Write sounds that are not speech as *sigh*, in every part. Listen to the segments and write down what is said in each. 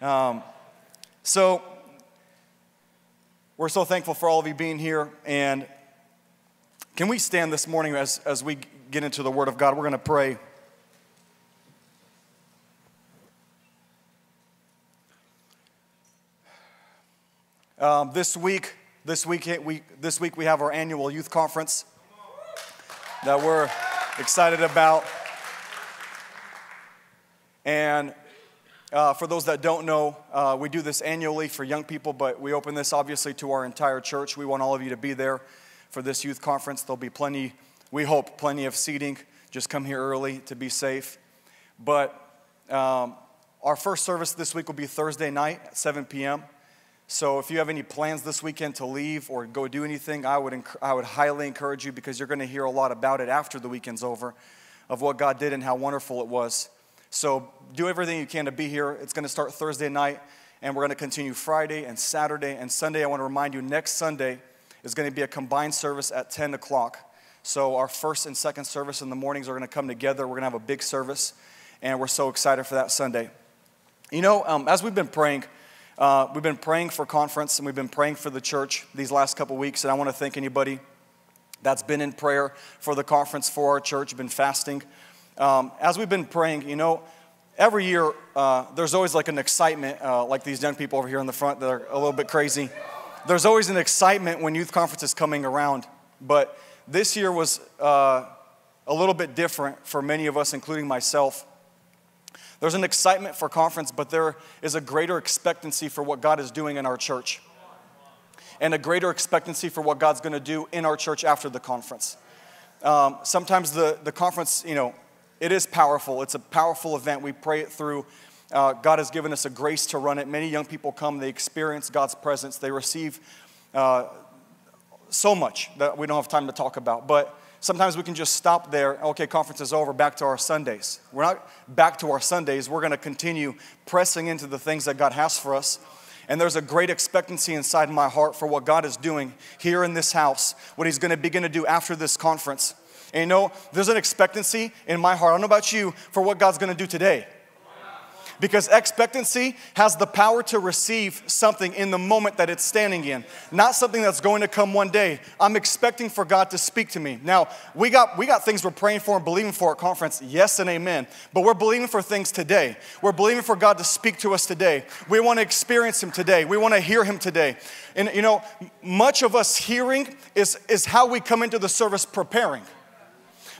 Um, so, we're so thankful for all of you being here. And can we stand this morning as, as we get into the Word of God? We're going to pray. Um, this week, this week, we, this week we have our annual youth conference that we're excited about. And uh, for those that don't know, uh, we do this annually for young people, but we open this obviously to our entire church. We want all of you to be there for this youth conference. There'll be plenty, we hope, plenty of seating. Just come here early to be safe. But um, our first service this week will be Thursday night at 7 p.m. So if you have any plans this weekend to leave or go do anything, I would, I would highly encourage you because you're going to hear a lot about it after the weekend's over of what God did and how wonderful it was. So do everything you can to be here. It's going to start Thursday night and we're going to continue Friday and Saturday and Sunday. I want to remind you next Sunday is going to be a combined service at 10 o'clock. So our first and second service in the mornings are going to come together. We're going to have a big service and we're so excited for that Sunday. You know, um, as we've been praying, uh, we've been praying for conference and we've been praying for the church these last couple weeks, and I want to thank anybody that's been in prayer for the conference for our church, been fasting. Um, as we've been praying, you know, every year uh, there's always like an excitement, uh, like these young people over here in the front that are a little bit crazy. There's always an excitement when youth conference is coming around, but this year was uh, a little bit different for many of us, including myself. There's an excitement for conference, but there is a greater expectancy for what God is doing in our church. And a greater expectancy for what God's gonna do in our church after the conference. Um, sometimes the, the conference, you know, it is powerful. It's a powerful event. We pray it through. Uh, God has given us a grace to run it. Many young people come, they experience God's presence, they receive uh, so much that we don't have time to talk about. But Sometimes we can just stop there. Okay, conference is over, back to our Sundays. We're not back to our Sundays. We're going to continue pressing into the things that God has for us. And there's a great expectancy inside my heart for what God is doing here in this house, what He's going to begin to do after this conference. And you know, there's an expectancy in my heart. I don't know about you for what God's to do today because expectancy has the power to receive something in the moment that it's standing in, not something that's going to come one day. I'm expecting for God to speak to me. Now, we got, we got things we're praying for and believing for at conference, yes and amen, but we're believing for things today. We're believing for God to speak to us today. We want to experience Him today, we want to hear Him today. And you know, much of us hearing is, is how we come into the service preparing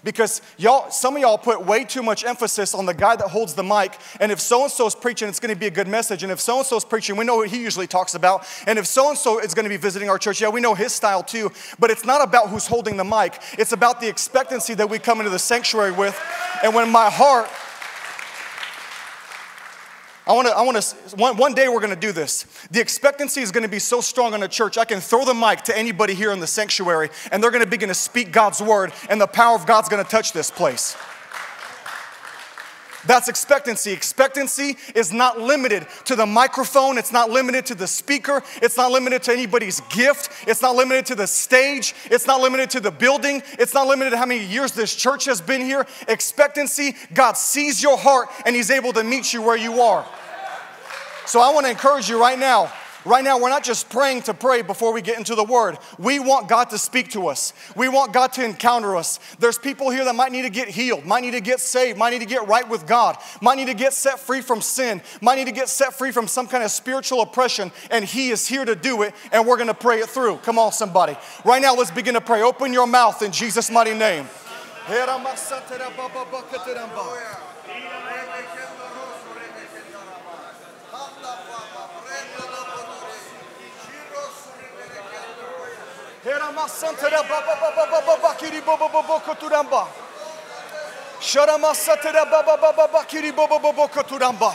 because y'all some of y'all put way too much emphasis on the guy that holds the mic and if so and so is preaching it's going to be a good message and if so and so is preaching we know what he usually talks about and if so and so is going to be visiting our church yeah we know his style too but it's not about who's holding the mic it's about the expectancy that we come into the sanctuary with and when my heart I want to, I want to, one, one day we're going to do this. The expectancy is going to be so strong in a church, I can throw the mic to anybody here in the sanctuary and they're going to begin to speak God's word and the power of God's going to touch this place. That's expectancy. Expectancy is not limited to the microphone, it's not limited to the speaker, it's not limited to anybody's gift, it's not limited to the stage, it's not limited to the building, it's not limited to how many years this church has been here. Expectancy, God sees your heart and He's able to meet you where you are. So I want to encourage you right now. Right now, we're not just praying to pray before we get into the Word. We want God to speak to us. We want God to encounter us. There's people here that might need to get healed, might need to get saved, might need to get right with God, might need to get set free from sin, might need to get set free from some kind of spiritual oppression, and He is here to do it, and we're going to pray it through. Come on, somebody. Right now, let's begin to pray. Open your mouth in Jesus' mighty name. Herama santera baba baba baba bakiri bobo bobo koturamba.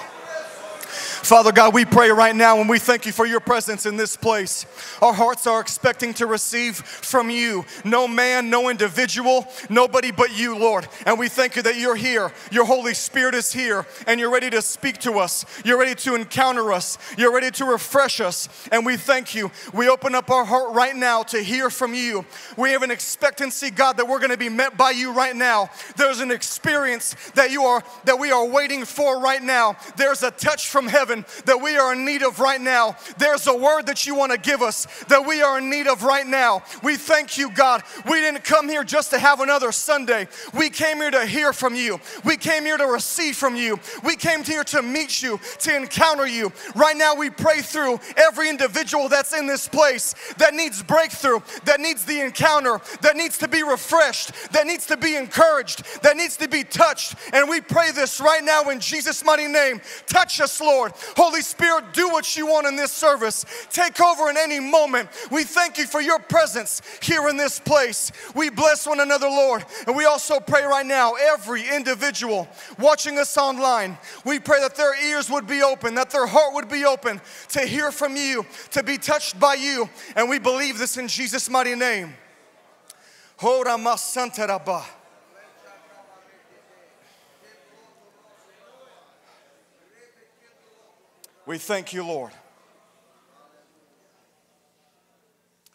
Father God, we pray right now and we thank you for your presence in this place. Our hearts are expecting to receive from you. No man, no individual, nobody but you, Lord. And we thank you that you're here. Your Holy Spirit is here and you're ready to speak to us. You're ready to encounter us. You're ready to refresh us. And we thank you. We open up our heart right now to hear from you. We have an expectancy, God, that we're going to be met by you right now. There's an experience that you are that we are waiting for right now. There's a touch from heaven heaven that we are in need of right now. There's a word that you want to give us that we are in need of right now. We thank you, God. We didn't come here just to have another Sunday. We came here to hear from you. We came here to receive from you. We came here to meet you, to encounter you. Right now, we pray through every individual that's in this place that needs breakthrough, that needs the encounter, that needs to be refreshed, that needs to be encouraged, that needs to be touched. And we pray this right now in Jesus' mighty name. Touch us, Lord. Holy Spirit, do what you want in this service. Take over in any moment. We thank you for your presence here in this place. We bless one another, Lord. And we also pray right now, every individual watching us online, we pray that their ears would be open, that their heart would be open to hear from you, to be touched by you. And we believe this in Jesus' mighty name. We thank you, Lord.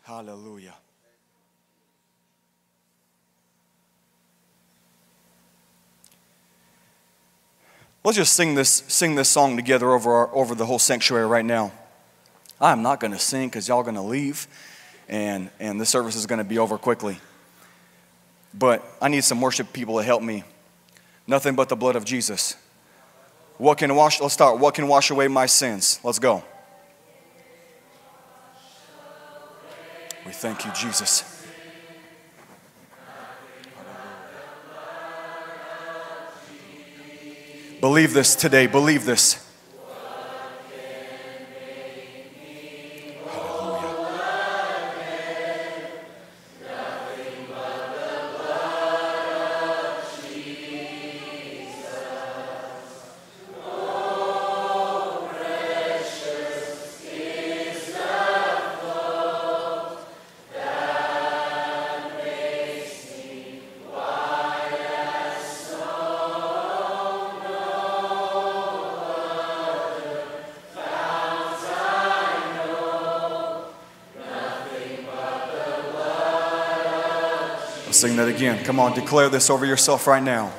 Hallelujah. Let's just sing this, sing this song together over, our, over the whole sanctuary right now. I'm not going to sing because y'all going to leave and, and the service is going to be over quickly. But I need some worship people to help me. Nothing but the blood of Jesus. What can wash, let's start. What can wash away my sins? Let's go. We thank you, Jesus. Believe this today. Believe this. Sing that again. Come on, declare this over yourself right now.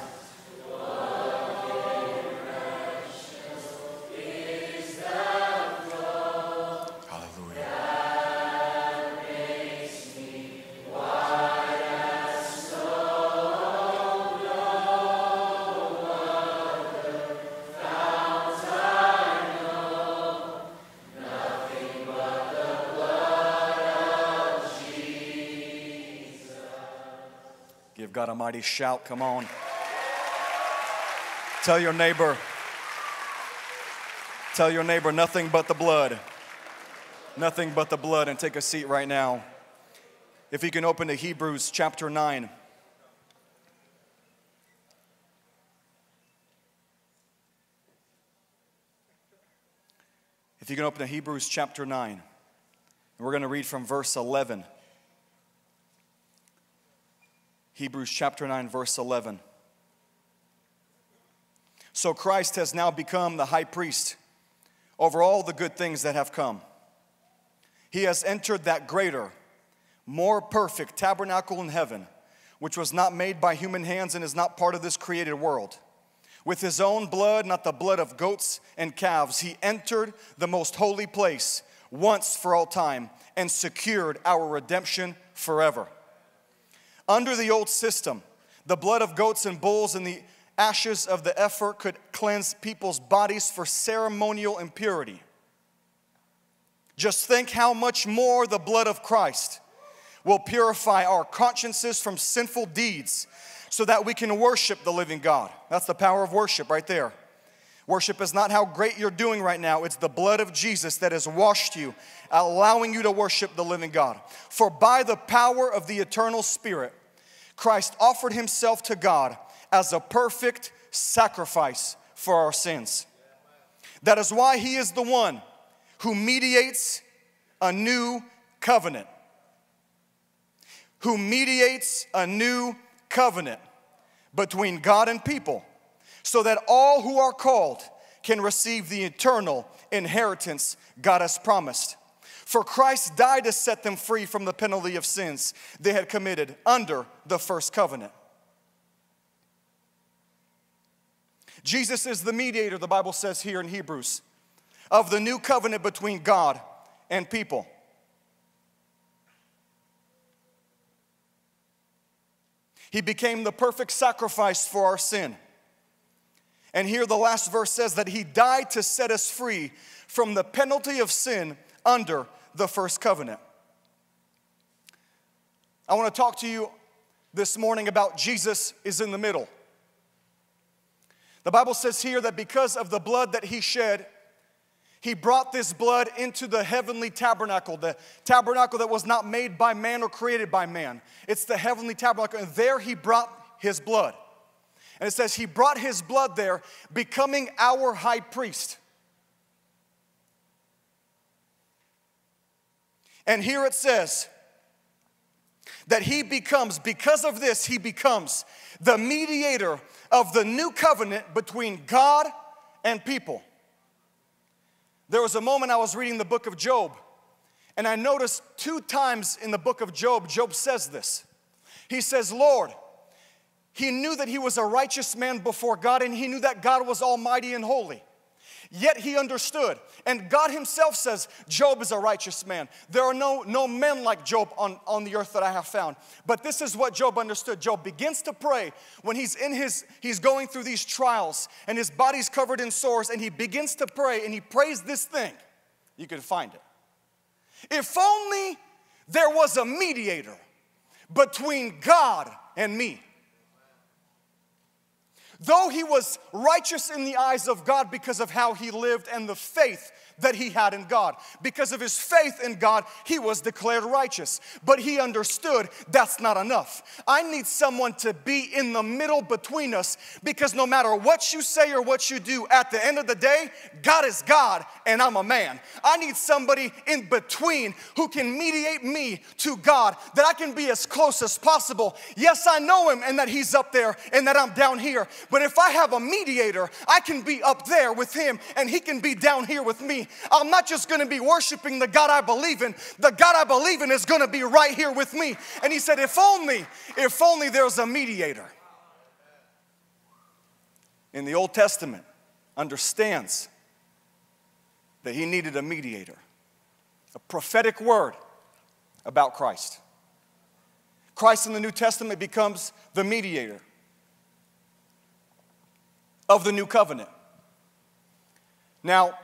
Mighty shout. Come on. Tell your neighbor, tell your neighbor, nothing but the blood. Nothing but the blood. And take a seat right now. If you can open to Hebrews chapter 9. If you can open to Hebrews chapter 9, and we're going to read from verse 11. Hebrews chapter 9, verse 11. So Christ has now become the high priest over all the good things that have come. He has entered that greater, more perfect tabernacle in heaven, which was not made by human hands and is not part of this created world. With his own blood, not the blood of goats and calves, he entered the most holy place once for all time and secured our redemption forever. Under the old system, the blood of goats and bulls and the ashes of the heifer could cleanse people's bodies for ceremonial impurity. Just think how much more the blood of Christ will purify our consciences from sinful deeds so that we can worship the living God. That's the power of worship right there. Worship is not how great you're doing right now, it's the blood of Jesus that has washed you, allowing you to worship the living God. For by the power of the eternal Spirit, Christ offered himself to God as a perfect sacrifice for our sins. That is why he is the one who mediates a new covenant. Who mediates a new covenant between God and people so that all who are called can receive the eternal inheritance God has promised. For Christ died to set them free from the penalty of sins they had committed under the first covenant. Jesus is the mediator, the Bible says here in Hebrews. of the new covenant between God and people. He became the perfect sacrifice for our sin. And here the last verse says that he died to set us free from the penalty of sin under the first covenant. I want to talk to you this morning about Jesus is in the middle. The Bible says here that because of the blood that he shed, he brought this blood into the heavenly tabernacle, the tabernacle that was not made by man or created by man. It's the heavenly tabernacle, and there he brought his blood. And it says he brought his blood there, becoming our high priest. And here it says that he becomes, because of this, he becomes the mediator of the new covenant between God and people. There was a moment I was reading the book of Job, and I noticed two times in the book of Job, Job says this. He says, Lord, he knew that he was a righteous man before God, and he knew that God was almighty and holy. Yet he understood. And God himself says, Job is a righteous man. There are no, no men like Job on, on the earth that I have found. But this is what Job understood. Job begins to pray when he's in his, he's going through these trials and his body's covered in sores, and he begins to pray and he prays this thing. You can find it. If only there was a mediator between God and me. Though he was righteous in the eyes of God because of how he lived and the faith that he had in God. Because of his faith in God, he was declared righteous. But he understood that's not enough. I need someone to be in the middle between us because no matter what you say or what you do, at the end of the day, God is God and I'm a man. I need somebody in between who can mediate me to God, that I can be as close as possible. Yes, I know him and that he's up there and that I'm down here. But if I have a mediator, I can be up there with him and he can be down here with me. I'm not just gonna be worshiping the God I believe in, the God I believe in is gonna be right here with me. And he said, if only, if only there's a mediator. In the Old Testament, understands that he needed a mediator, a prophetic word about Christ. Christ in the New Testament becomes the mediator of the new covenant. Now,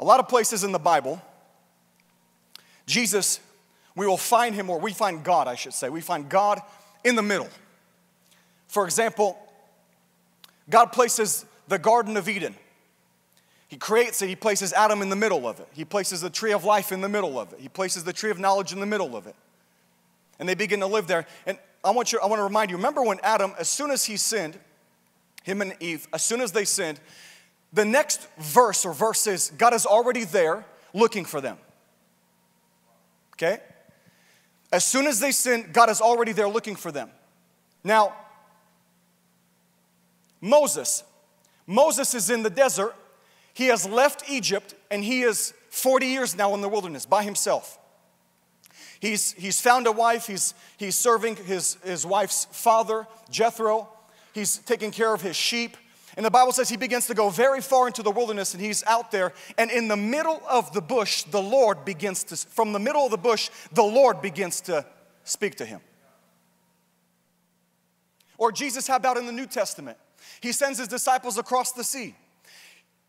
A lot of places in the Bible, Jesus, we will find him, or we find God, I should say, we find God in the middle. For example, God places the Garden of Eden. He creates it, He places Adam in the middle of it. He places the tree of life in the middle of it. He places the tree of knowledge in the middle of it. And they begin to live there. And I want, you, I want to remind you remember when Adam, as soon as he sinned, him and Eve, as soon as they sinned, the next verse or verses, God is already there looking for them. Okay? As soon as they sin, God is already there looking for them. Now, Moses, Moses is in the desert. He has left Egypt and he is 40 years now in the wilderness by himself. He's, he's found a wife, he's, he's serving his, his wife's father, Jethro. He's taking care of his sheep. And the Bible says he begins to go very far into the wilderness and he's out there. And in the middle of the bush, the Lord begins to, from the middle of the bush, the Lord begins to speak to him. Or Jesus, how about in the New Testament? He sends his disciples across the sea.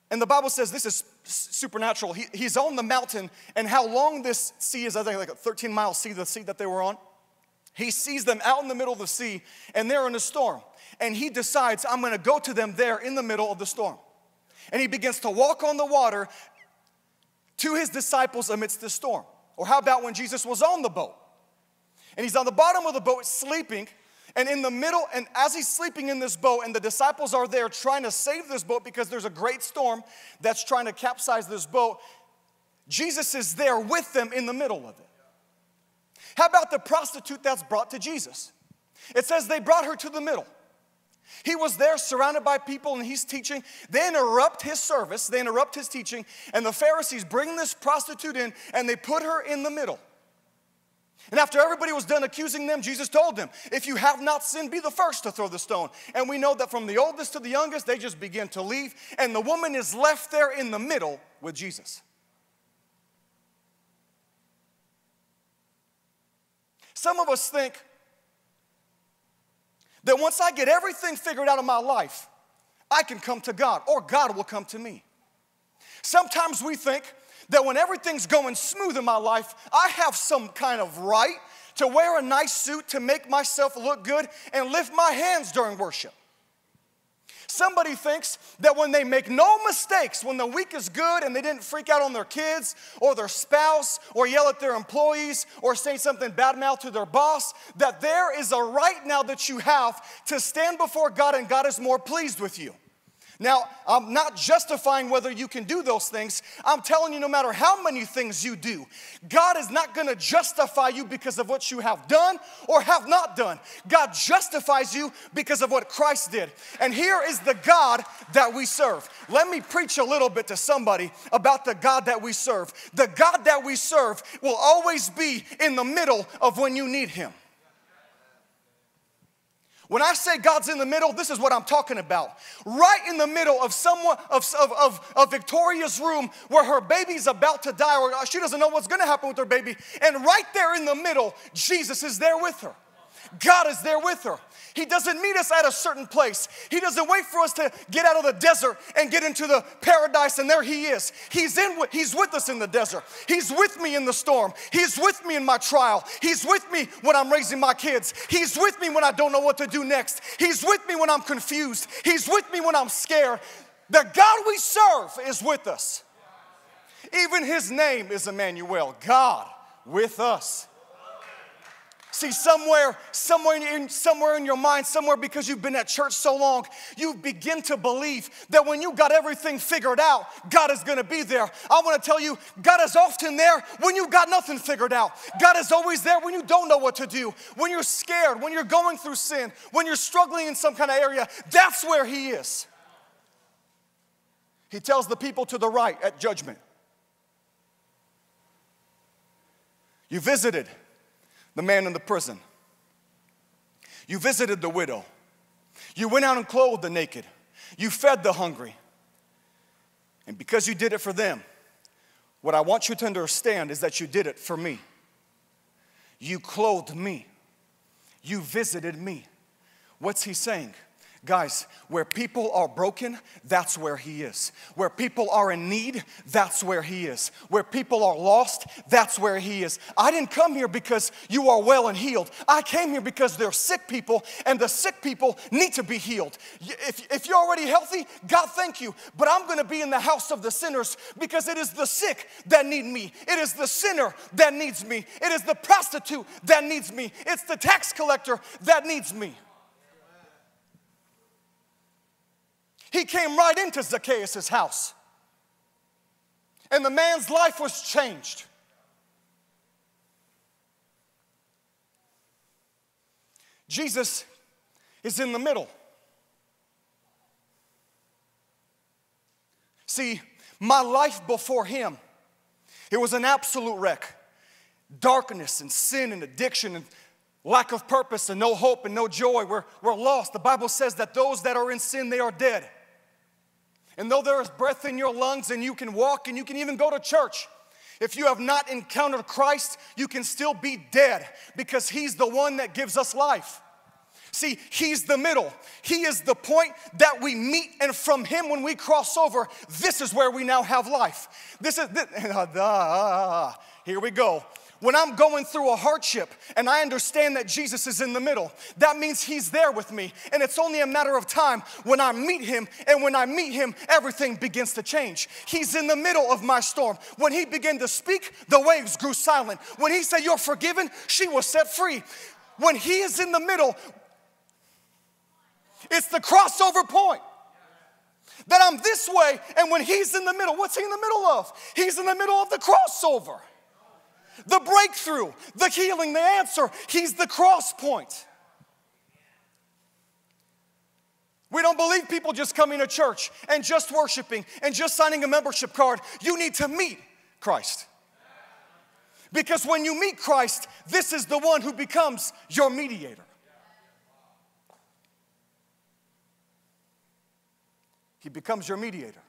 And the Bible says this is supernatural. He, he's on the mountain, and how long this sea is, I think like a 13 mile sea, the sea that they were on. He sees them out in the middle of the sea, and they're in a storm and he decides, I'm gonna go to them there in the middle of the storm. And he begins to walk on the water to his disciples amidst the storm. Or how about when Jesus was on the boat? And he's on the bottom of the boat sleeping, and in the middle, and as he's sleeping in this boat, and the disciples are there trying to save this boat because there's a great storm that's trying to capsize this boat, Jesus is there with them in the middle of it. How about the prostitute that's brought to Jesus? It says they brought her to the middle. He was there surrounded by people and he's teaching. They interrupt his service, they interrupt his teaching, and the Pharisees bring this prostitute in and they put her in the middle. And after everybody was done accusing them, Jesus told them, If you have not sinned, be the first to throw the stone. And we know that from the oldest to the youngest, they just begin to leave. And the woman is left there in the middle with Jesus. Some of us think that once I get everything figured out in my life, I can come to God or God will come to me. Sometimes we think that when everything's going smooth in my life, I have some kind of right to wear a nice suit to make myself look good and lift my hands during worship. Somebody thinks that when they make no mistakes, when the week is good and they didn't freak out on their kids or their spouse or yell at their employees or say something bad mouth to their boss, that there is a right now that you have to stand before God and God is more pleased with you. Now, I'm not justifying whether you can do those things. I'm telling you, no matter how many things you do, God is not gonna justify you because of what you have done or have not done. God justifies you because of what Christ did. And here is the God that we serve. Let me preach a little bit to somebody about the God that we serve. The God that we serve will always be in the middle of when you need Him. When I say God's in the middle, this is what I'm talking about. Right in the middle of someone of, of, of, of Victoria's room where her baby's about to die, or uh, she doesn't know what's gonna happen with her baby. And right there in the middle, Jesus is there with her. God is there with her. He doesn't meet us at a certain place. He doesn't wait for us to get out of the desert and get into the paradise, and there He is. He's, in, he's with us in the desert. He's with me in the storm. He's with me in my trial. He's with me when I'm raising my kids. He's with me when I don't know what to do next. He's with me when I'm confused. He's with me when I'm scared. The God we serve is with us. Even His name is Emmanuel, God with us. See, somewhere, somewhere in, somewhere in your mind, somewhere because you've been at church so long, you begin to believe that when you got everything figured out, God is gonna be there. I wanna tell you, God is often there when you got nothing figured out. God is always there when you don't know what to do, when you're scared, when you're going through sin, when you're struggling in some kind of area. That's where He is. He tells the people to the right at judgment. You visited the man in the prison. You visited the widow. You went out and clothed the naked. You fed the hungry. And because you did it for them, what I want you to understand is that you did it for me. You clothed me. You visited me. What's he saying? Guys, where people are broken, that's where He is. Where people are in need, that's where He is. Where people are lost, that's where He is. I didn't come here because you are well and healed. I came here because there are sick people, and the sick people need to be healed. If, if you're already healthy, God, thank you. But I'm gonna be in the house of the sinners because it is the sick that need me. It is the sinner that needs me. It is the prostitute that needs me. It's the tax collector that needs me. He came right into Zacchaeus' house. And the man's life was changed. Jesus is in the middle. See, my life before him, it was an absolute wreck. Darkness and sin and addiction and lack of purpose and no hope and no joy. We're, we're lost. The Bible says that those that are in sin, they are dead. And though there is breath in your lungs and you can walk and you can even go to church, if you have not encountered Christ, you can still be dead because He's the one that gives us life. See, He's the middle. He is the point that we meet, and from Him, when we cross over, this is where we now have life. This is, this, *laughs* uh, here we go. When I'm going through a hardship and I understand that Jesus is in the middle, that means He's there with me. And it's only a matter of time when I meet Him. And when I meet Him, everything begins to change. He's in the middle of my storm. When He began to speak, the waves grew silent. When He said, You're forgiven, she was set free. When He is in the middle, it's the crossover point that I'm this way, and when He's in the middle, what's He in the middle of? He's in the middle of the crossover the breakthrough, the healing, the answer. He's the cross point. We don't believe people just coming to church and just worshiping and just signing a membership card. You need to meet Christ. Because when you meet Christ, this is the one who becomes your mediator. He becomes your mediator.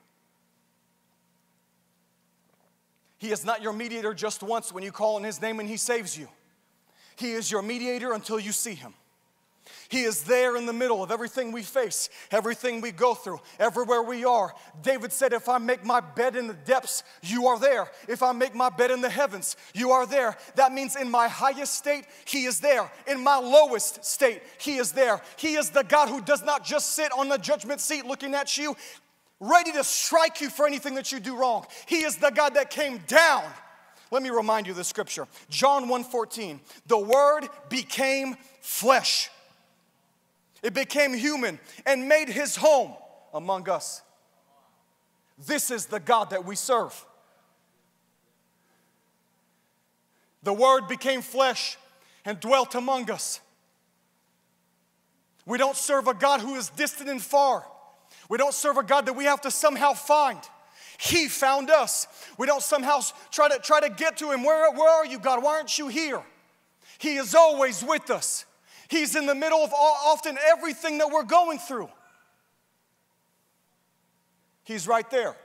He is not your mediator just once when you call on His name and He saves you. He is your mediator until you see Him. He is there in the middle of everything we face, everything we go through, everywhere we are. David said, If I make my bed in the depths, you are there. If I make my bed in the heavens, you are there. That means in my highest state, He is there. In my lowest state, He is there. He is the God who does not just sit on the judgment seat looking at you, ready to strike you for anything that you do wrong. He is the God that came down. Let me remind you of the scripture. John 1:14. The word became flesh it became human and made his home among us. This is the God that we serve. The Word became flesh and dwelt among us. We don't serve a God who is distant and far. We don't serve a God that we have to somehow find. He found us. We don't somehow try to, try to get to Him. Where, where are you, God? Why aren't you here? He is always with us. He's in the middle of often everything that we're going through. He's right there.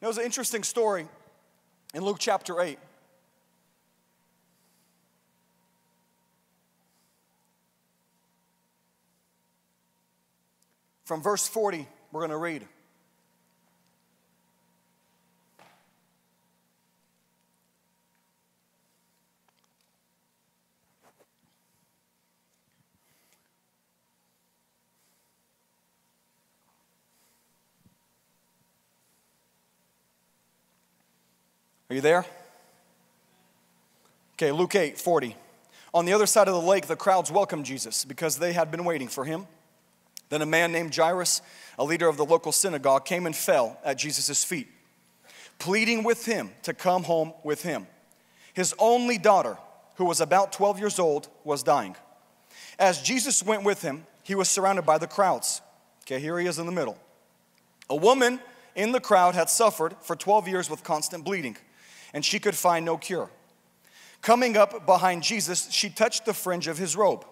There was an interesting story in Luke chapter 8. From verse 40, we're going to read. Are you there? Okay, Luke 8 40. On the other side of the lake, the crowds welcomed Jesus because they had been waiting for him. Then a man named Jairus, a leader of the local synagogue, came and fell at Jesus' feet, pleading with him to come home with him. His only daughter, who was about 12 years old, was dying. As Jesus went with him, he was surrounded by the crowds. Okay, here he is in the middle. A woman in the crowd had suffered for 12 years with constant bleeding and she could find no cure. Coming up behind Jesus, she touched the fringe of his robe.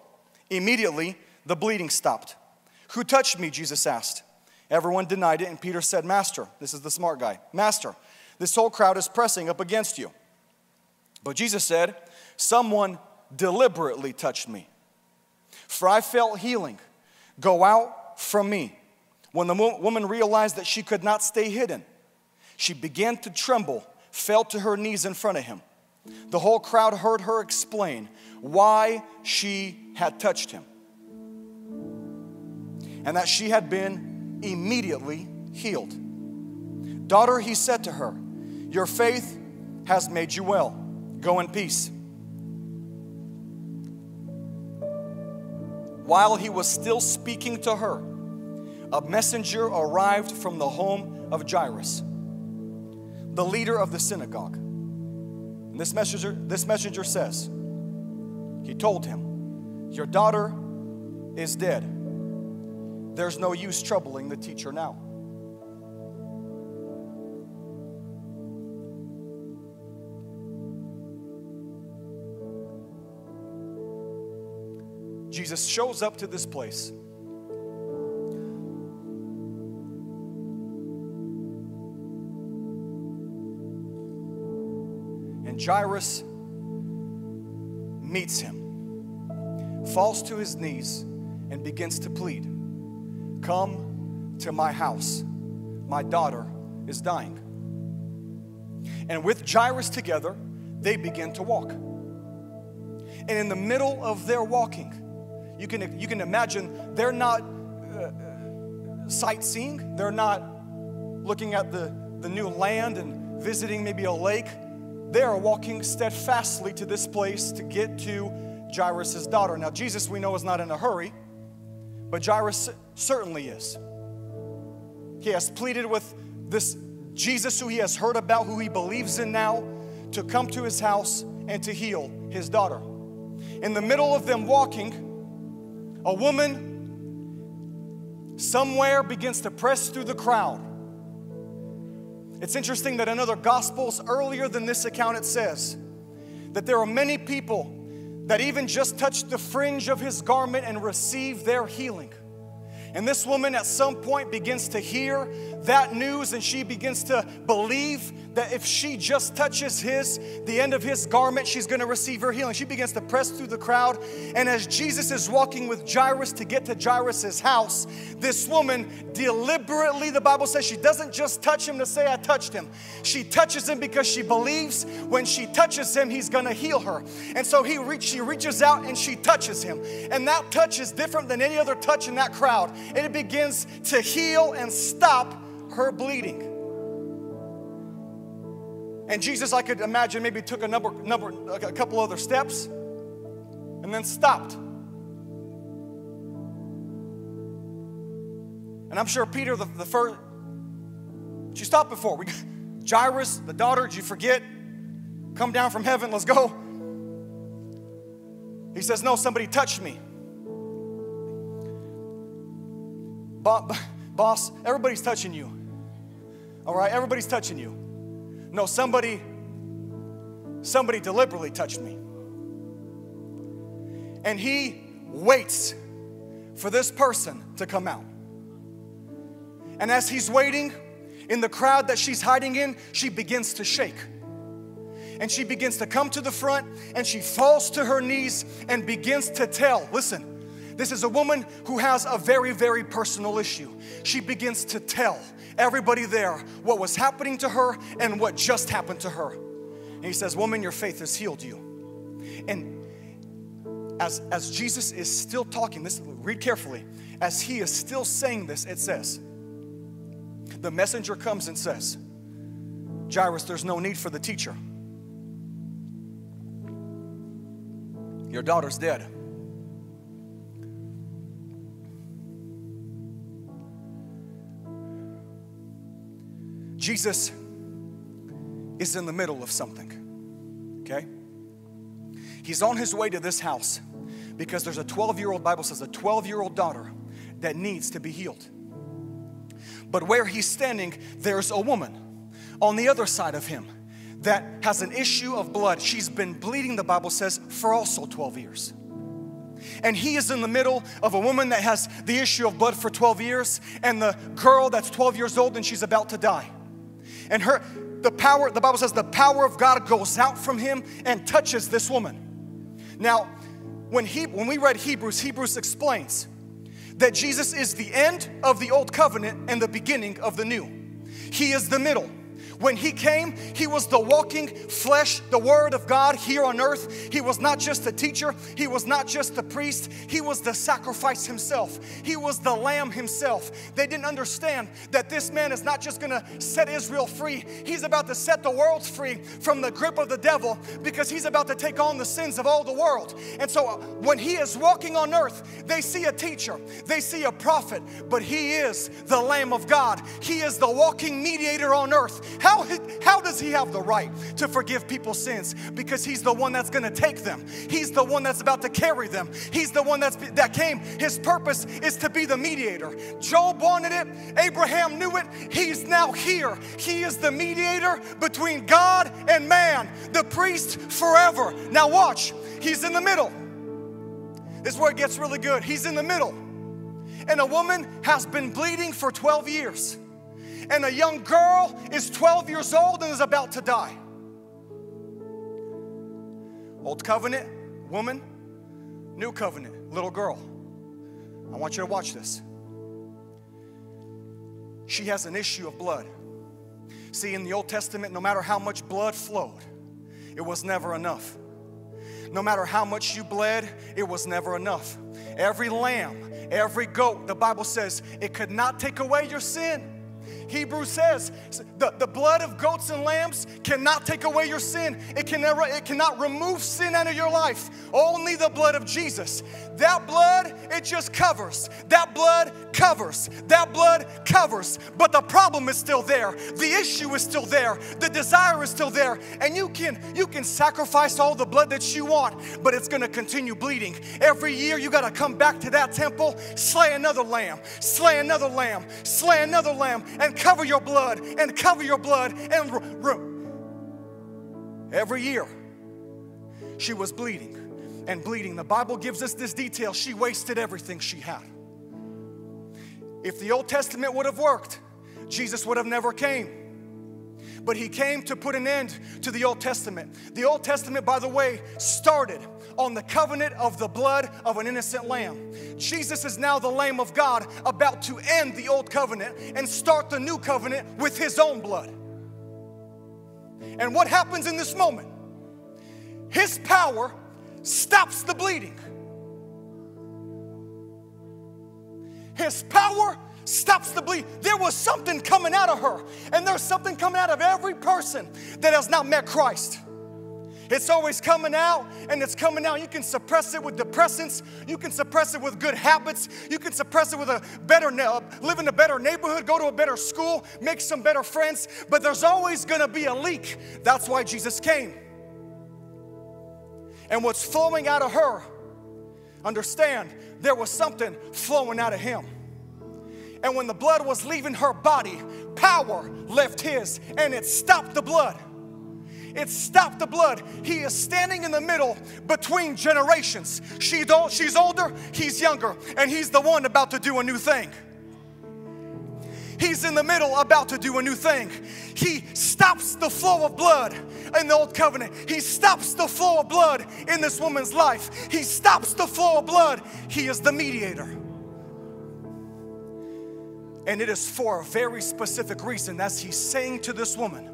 Immediately, the bleeding stopped. Who touched me? Jesus asked. Everyone denied it, and Peter said, Master, this is the smart guy, Master, this whole crowd is pressing up against you. But Jesus said, Someone deliberately touched me, for I felt healing go out from me. When the woman realized that she could not stay hidden, she began to tremble fell to her knees in front of him. The whole crowd heard her explain why she had touched him and that she had been immediately healed. Daughter, he said to her, Your faith has made you well. Go in peace. While he was still speaking to her, a messenger arrived from the home of Jairus the leader of the synagogue. And this messenger, this messenger says, He told him, Your daughter is dead. There's no use troubling the teacher now. Jesus shows up to this place And Jairus meets him, falls to his knees, and begins to plead Come to my house. My daughter is dying. And with Jairus together, they begin to walk. And in the middle of their walking, you can, you can imagine they're not uh, sightseeing, they're not looking at the, the new land and visiting maybe a lake they are walking steadfastly to this place to get to Jairus' daughter. Now, Jesus, we know, is not in a hurry, but Jairus certainly is. He has pleaded with this Jesus who he has heard about, who he believes in now, to come to his house and to heal his daughter. In the middle of them walking, a woman somewhere begins to press through the crowd It's interesting that in other gospels earlier than this account, it says that there are many people that even just touch the fringe of his garment and receive their healing. And this woman at some point begins to hear that news and she begins to believe that if she just touches his, the end of his garment, she's going to receive her healing. She begins to press through the crowd. And as Jesus is walking with Jairus to get to Jairus's house, this woman deliberately, the Bible says, she doesn't just touch him to say, I touched him. She touches him because she believes when she touches him, he's going to heal her. And so he reach, she reaches out and she touches him. And that touch is different than any other touch in that crowd. And it begins to heal and stop her bleeding. And Jesus, I could imagine, maybe took a number, number, a couple other steps and then stopped. And I'm sure Peter, the, the first, you stopped before. We, *laughs* Jairus, the daughter, did you forget? Come down from heaven, let's go. He says, No, somebody touched me. *laughs* Boss, everybody's touching you. All right, everybody's touching you. No, somebody, somebody deliberately touched me. And he waits for this person to come out. And as he's waiting, in the crowd that she's hiding in, she begins to shake. And she begins to come to the front and she falls to her knees and begins to tell. Listen, this is a woman who has a very, very personal issue. She begins to tell everybody there what was happening to her and what just happened to her. And he says, Woman, your faith has healed you. And as, as Jesus is still talking, this read carefully, as he is still saying this, it says, the messenger comes and says, Jairus, there's no need for the teacher. Your daughter's dead. Jesus is in the middle of something, okay? He's on his way to this house because there's a 12 year old, Bible says, a 12 year old daughter that needs to be healed. But where he's standing, there's a woman on the other side of him that has an issue of blood. She's been bleeding, the Bible says, for also 12 years. And he is in the middle of a woman that has the issue of blood for 12 years and the girl that's 12 years old and she's about to die. And her, the power, the Bible says, the power of God goes out from him and touches this woman. Now, when, he, when we read Hebrews, Hebrews explains that Jesus is the end of the old covenant and the beginning of the new. He is the middle. When he came, he was the walking flesh, the word of God here on earth. He was not just a teacher, he was not just a priest, he was the sacrifice himself. He was the lamb himself. They didn't understand that this man is not just going to set Israel free, he's about to set the world free from the grip of the devil because he's about to take on the sins of all the world. And so uh, when he is walking on earth, they see a teacher, they see a prophet, but he is the lamb of God. He is the walking mediator on earth. How, how does he have the right to forgive people's sins? Because he's the one that's gonna take them. He's the one that's about to carry them. He's the one that's that came. His purpose is to be the mediator. Job wanted it, Abraham knew it. He's now here. He is the mediator between God and man, the priest forever. Now watch, he's in the middle. This is where it gets really good. He's in the middle. And a woman has been bleeding for 12 years and a young girl is 12 years old and is about to die. Old covenant, woman, new covenant, little girl. I want you to watch this. She has an issue of blood. See, in the Old Testament, no matter how much blood flowed, it was never enough. No matter how much you bled, it was never enough. Every lamb, every goat, the Bible says, it could not take away your sin. Hebrews says the, the blood of goats and lambs cannot take away your sin. It can never, it cannot remove sin out of your life. Only the blood of Jesus. That blood, it just covers. That blood covers. That blood covers. But the problem is still there. The issue is still there. The desire is still there. And you can you can sacrifice all the blood that you want, but it's going to continue bleeding. Every year you got to come back to that temple, slay another lamb, slay another lamb, slay another lamb, and cover your blood and cover your blood. And every year, she was bleeding and bleeding. The Bible gives us this detail. She wasted everything she had. If the Old Testament would have worked, Jesus would have never came. But he came to put an end to the Old Testament. The Old Testament, by the way, started on the covenant of the blood of an innocent lamb. Jesus is now the Lamb of God about to end the old covenant and start the new covenant with his own blood. And what happens in this moment? His power stops the bleeding. His power stops the bleed. There was something coming out of her, and there's something coming out of every person that has not met Christ. It's always coming out and it's coming out. You can suppress it with depressants. You can suppress it with good habits. You can suppress it with a better, live in a better neighborhood, go to a better school, make some better friends. But there's always going to be a leak. That's why Jesus came. And what's flowing out of her, understand, there was something flowing out of him. And when the blood was leaving her body, power left his and it stopped the blood. It stopped the blood. He is standing in the middle between generations. She's, old, she's older, he's younger, and he's the one about to do a new thing. He's in the middle about to do a new thing. He stops the flow of blood in the old covenant. He stops the flow of blood in this woman's life. He stops the flow of blood. He is the mediator. And it is for a very specific reason. As he's saying to this woman,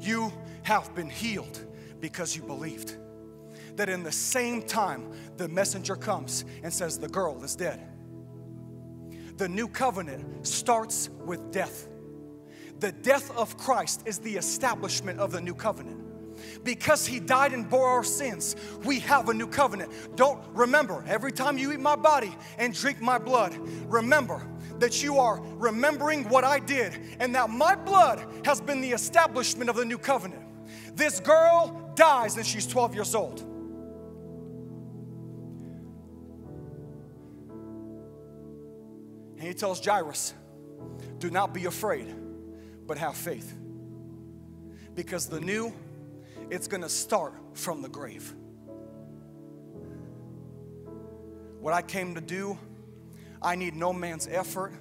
You have been healed because you believed. That in the same time, the messenger comes and says, The girl is dead. The new covenant starts with death. The death of Christ is the establishment of the new covenant. Because he died and bore our sins, we have a new covenant. Don't remember, every time you eat my body and drink my blood, remember that you are remembering what I did and that my blood has been the establishment of the new covenant. This girl dies and she's 12 years old. And he tells Jairus, Do not be afraid, but have faith. Because the new, it's gonna start from the grave. What I came to do, I need no man's effort,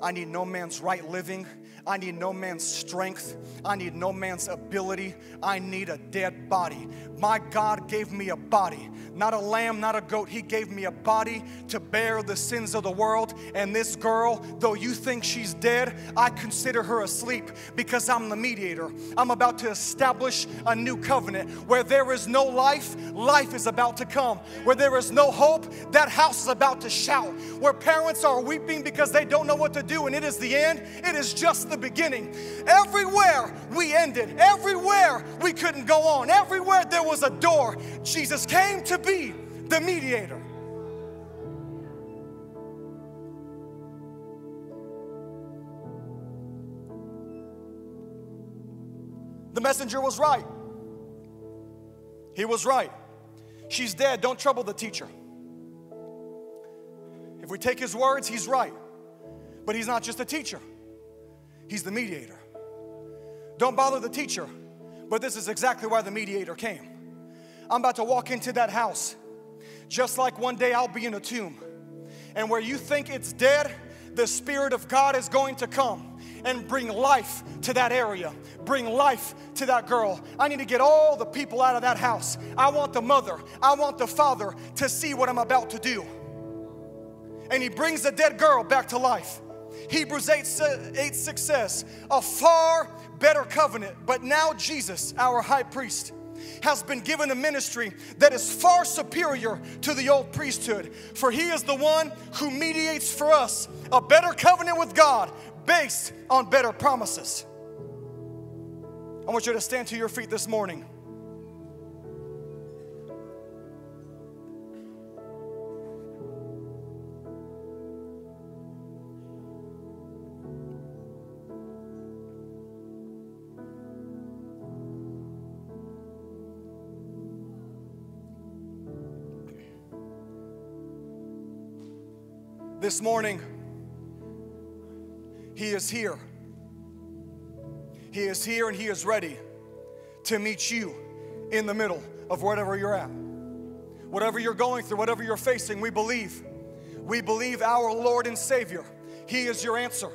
I need no man's right living. I need no man's strength. I need no man's ability. I need a dead body. My God gave me a body, not a lamb, not a goat. He gave me a body to bear the sins of the world. And this girl, though you think she's dead, I consider her asleep because I'm the mediator. I'm about to establish a new covenant where there is no life, life is about to come. Where there is no hope, that house is about to shout. Where parents are weeping because they don't know what to do and it is the end, it is just the beginning. Everywhere we ended, everywhere we couldn't go on, everywhere there was a door, Jesus came to be the mediator. The messenger was right. He was right. She's dead. Don't trouble the teacher. If we take his words, he's right. But he's not just a teacher, he's the mediator. Don't bother the teacher, but this is exactly why the mediator came. I'm about to walk into that house, just like one day I'll be in a tomb. And where you think it's dead, the Spirit of God is going to come and bring life to that area, bring life to that girl. I need to get all the people out of that house. I want the mother, I want the father to see what I'm about to do. And he brings the dead girl back to life. Hebrews 8, 8 6 says, a far better covenant, but now Jesus, our high priest, has been given a ministry that is far superior to the old priesthood. For he is the one who mediates for us a better covenant with God based on better promises. I want you to stand to your feet this morning. This morning, He is here He is here and He is ready to meet you in the middle of whatever you're at. Whatever you're going through, whatever you're facing, we believe. We believe our Lord and Savior. He is your answer.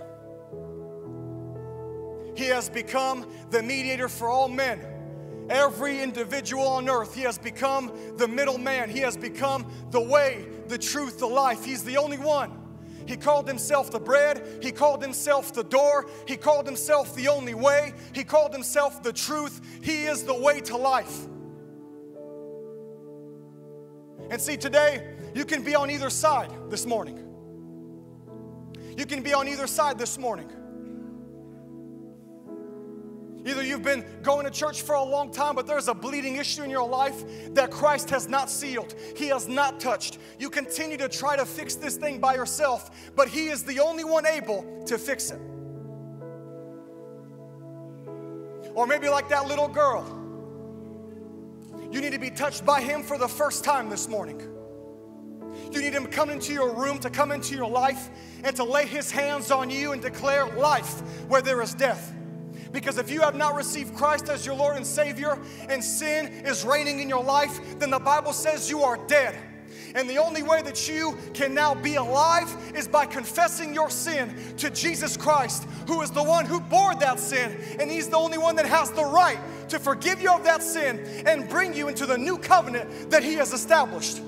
He has become the mediator for all men. Every individual on earth, He has become the middleman. He has become the way, the truth, the life. He's the only one. He called himself the bread. He called himself the door. He called himself the only way. He called himself the truth. He is the way to life. And see, today, you can be on either side this morning. You can be on either side this morning. Either you've been going to church for a long time, but there's a bleeding issue in your life that Christ has not sealed, He has not touched. You continue to try to fix this thing by yourself, but He is the only one able to fix it. Or maybe like that little girl, you need to be touched by Him for the first time this morning. You need Him to come into your room, to come into your life, and to lay His hands on you and declare life where there is death. Because if you have not received Christ as your Lord and Savior and sin is reigning in your life, then the Bible says you are dead. And the only way that you can now be alive is by confessing your sin to Jesus Christ, who is the one who bore that sin. And He's the only one that has the right to forgive you of that sin and bring you into the new covenant that He has established.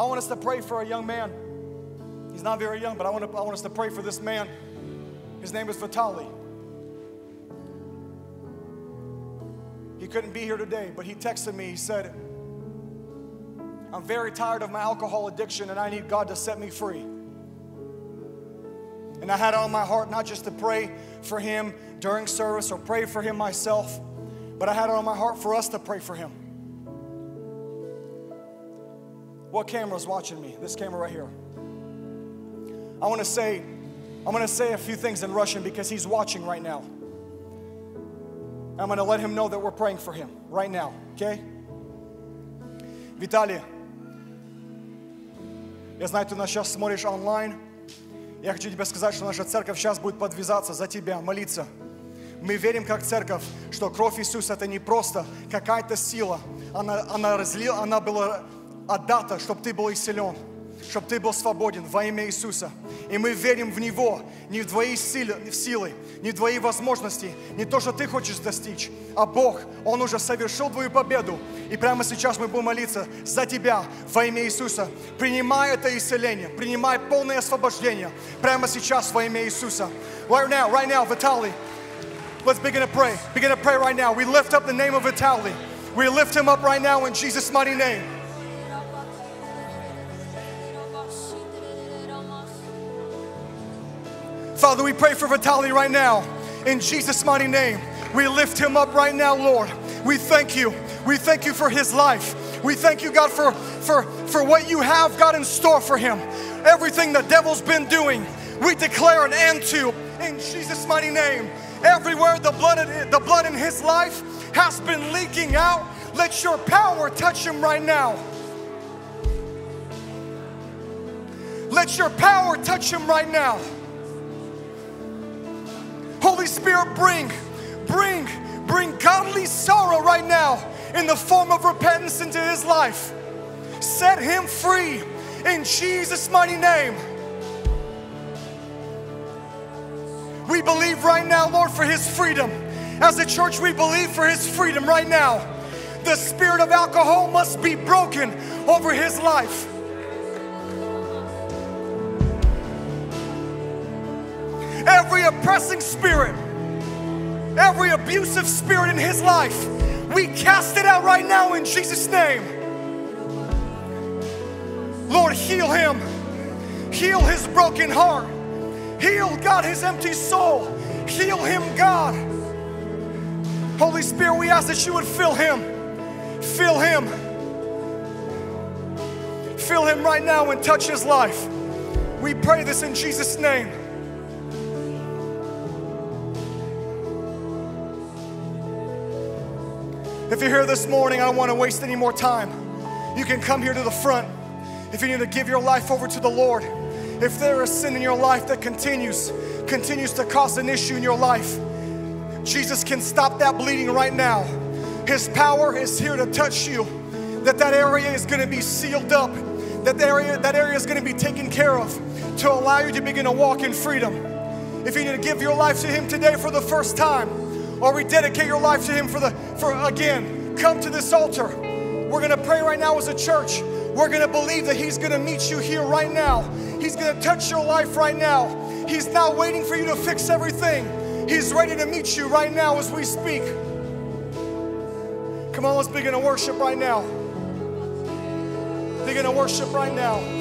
I want us to pray for a young man. He's not very young, but I want, to, I want us to pray for this man. His name is Vitali. He couldn't be here today, but he texted me. He said, I'm very tired of my alcohol addiction and I need God to set me free. And I had it on my heart not just to pray for him during service or pray for him myself, but I had it on my heart for us to pray for him. What camera is watching me? This camera right here. I want to say, I'm going to say a few things in Russian because he's watching right now. I'm going to let him know that we're praying for him right now, okay? Виталий, я знаю, ты нас сейчас смотришь онлайн. Я хочу тебе сказать, что наша церковь сейчас будет подвязаться за тебя, молиться. Мы верим как церковь, что кровь Иисуса это не просто какая-то сила. Она, она, разлила, она была отдата, чтобы ты был исцелен, чтобы ты был свободен во имя Иисуса. И мы верим в Него, не в твои силы, силы, не в твои возможности, не то, что ты хочешь достичь, а Бог, Он уже совершил твою победу. И прямо сейчас мы будем молиться за тебя во имя Иисуса. Принимай это исцеление, принимай полное освобождение прямо сейчас во имя Иисуса. Right now, right now, Vitaly, let's begin to pray. Begin to pray right now. We lift up the name of Vitaly. We lift him up right now in Jesus' mighty name. Father, we pray for Vitaly right now. In Jesus' mighty name, we lift him up right now, Lord. We thank you. We thank you for his life. We thank you, God, for, for, for what you have, got in store for him. Everything the devil's been doing, we declare an end to in Jesus' mighty name. Everywhere the blood, the blood in his life has been leaking out, let your power touch him right now. Let your power touch him right now. Holy Spirit, bring, bring, bring godly sorrow right now in the form of repentance into his life. Set him free in Jesus' mighty name. We believe right now, Lord, for his freedom. As a church, we believe for his freedom right now. The spirit of alcohol must be broken over his life. Every oppressing spirit, every abusive spirit in his life, we cast it out right now in Jesus' name. Lord, heal him, heal his broken heart, heal, God, his empty soul, heal him, God. Holy Spirit, we ask that you would fill him, fill him, fill him right now and touch his life. We pray this in Jesus' name. If you're here this morning, I don't want to waste any more time. You can come here to the front. if you need to give your life over to the Lord, if there is sin in your life that continues, continues to cause an issue in your life, Jesus can stop that bleeding right now. His power is here to touch you. That that area is going to be sealed up. That area that area is going to be taken care of to allow you to begin to walk in freedom. If you need to give your life to him today for the first time or rededicate your life to him for the for again, come to this altar. We're to pray right now as a church. We're to believe that he's to meet you here right now. He's to touch your life right now. He's not waiting for you to fix everything. He's ready to meet you right now as we speak. Come on, let's begin to worship right now. Begin to worship right now.